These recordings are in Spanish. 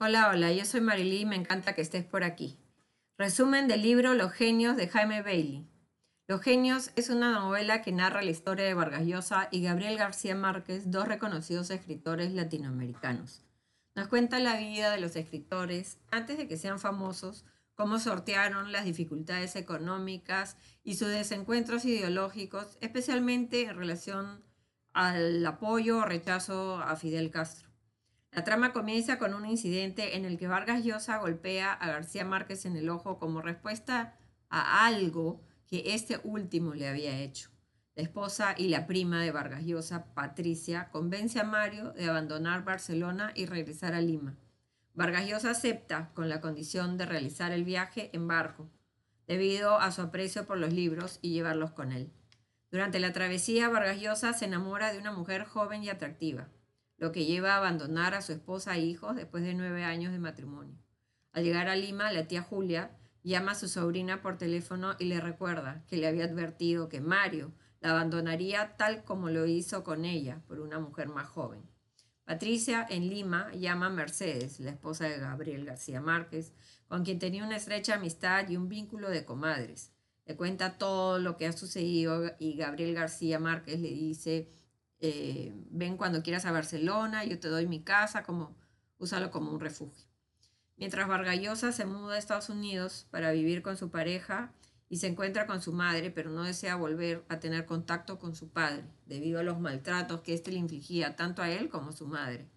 Hola, hola, yo soy Marilí y me encanta que estés por aquí. Resumen del libro Los genios de Jaime Bailey. Los genios es una novela que narra la historia de Vargas Llosa y Gabriel García Márquez, dos reconocidos escritores latinoamericanos. Nos cuenta la vida de los escritores antes de que sean famosos, cómo sortearon las dificultades económicas y sus desencuentros ideológicos, especialmente en relación al apoyo o rechazo a Fidel Castro. La trama comienza con un incidente en el que Vargas Llosa golpea a García Márquez en el ojo como respuesta a algo que este último le había hecho. La esposa y la prima de Vargas Llosa, Patricia, convence a Mario de abandonar Barcelona y regresar a Lima. Vargas Llosa acepta con la condición de realizar el viaje en barco, debido a su aprecio por los libros y llevarlos con él. Durante la travesía, Vargas Llosa se enamora de una mujer joven y atractiva lo que lleva a abandonar a su esposa e hijos después de nueve años de matrimonio. Al llegar a Lima, la tía Julia llama a su sobrina por teléfono y le recuerda que le había advertido que Mario la abandonaría tal como lo hizo con ella por una mujer más joven. Patricia en Lima llama a Mercedes, la esposa de Gabriel García Márquez, con quien tenía una estrecha amistad y un vínculo de comadres. Le cuenta todo lo que ha sucedido y Gabriel García Márquez le dice eh, ven cuando quieras a Barcelona, yo te doy mi casa, como úsalo como un refugio. Mientras Vargallosa se muda a Estados Unidos para vivir con su pareja y se encuentra con su madre, pero no desea volver a tener contacto con su padre, debido a los maltratos que éste le infligía tanto a él como a su madre.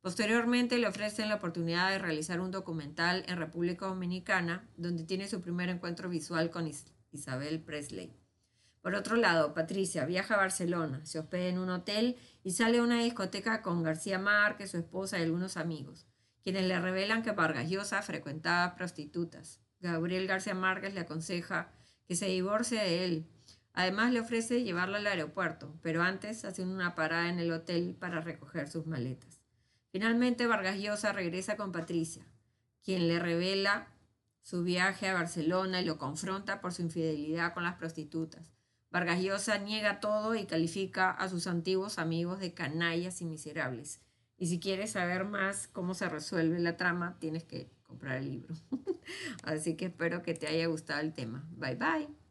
Posteriormente le ofrecen la oportunidad de realizar un documental en República Dominicana, donde tiene su primer encuentro visual con Isabel Presley. Por otro lado, Patricia viaja a Barcelona, se hospeda en un hotel y sale a una discoteca con García Márquez, su esposa y algunos amigos, quienes le revelan que Vargas Llosa frecuentaba prostitutas. Gabriel García Márquez le aconseja que se divorcie de él. Además le ofrece llevarla al aeropuerto, pero antes hacen una parada en el hotel para recoger sus maletas. Finalmente Vargas Llosa regresa con Patricia, quien le revela su viaje a Barcelona y lo confronta por su infidelidad con las prostitutas. Vargas Llosa niega todo y califica a sus antiguos amigos de canallas y miserables. Y si quieres saber más cómo se resuelve la trama, tienes que comprar el libro. Así que espero que te haya gustado el tema. Bye bye.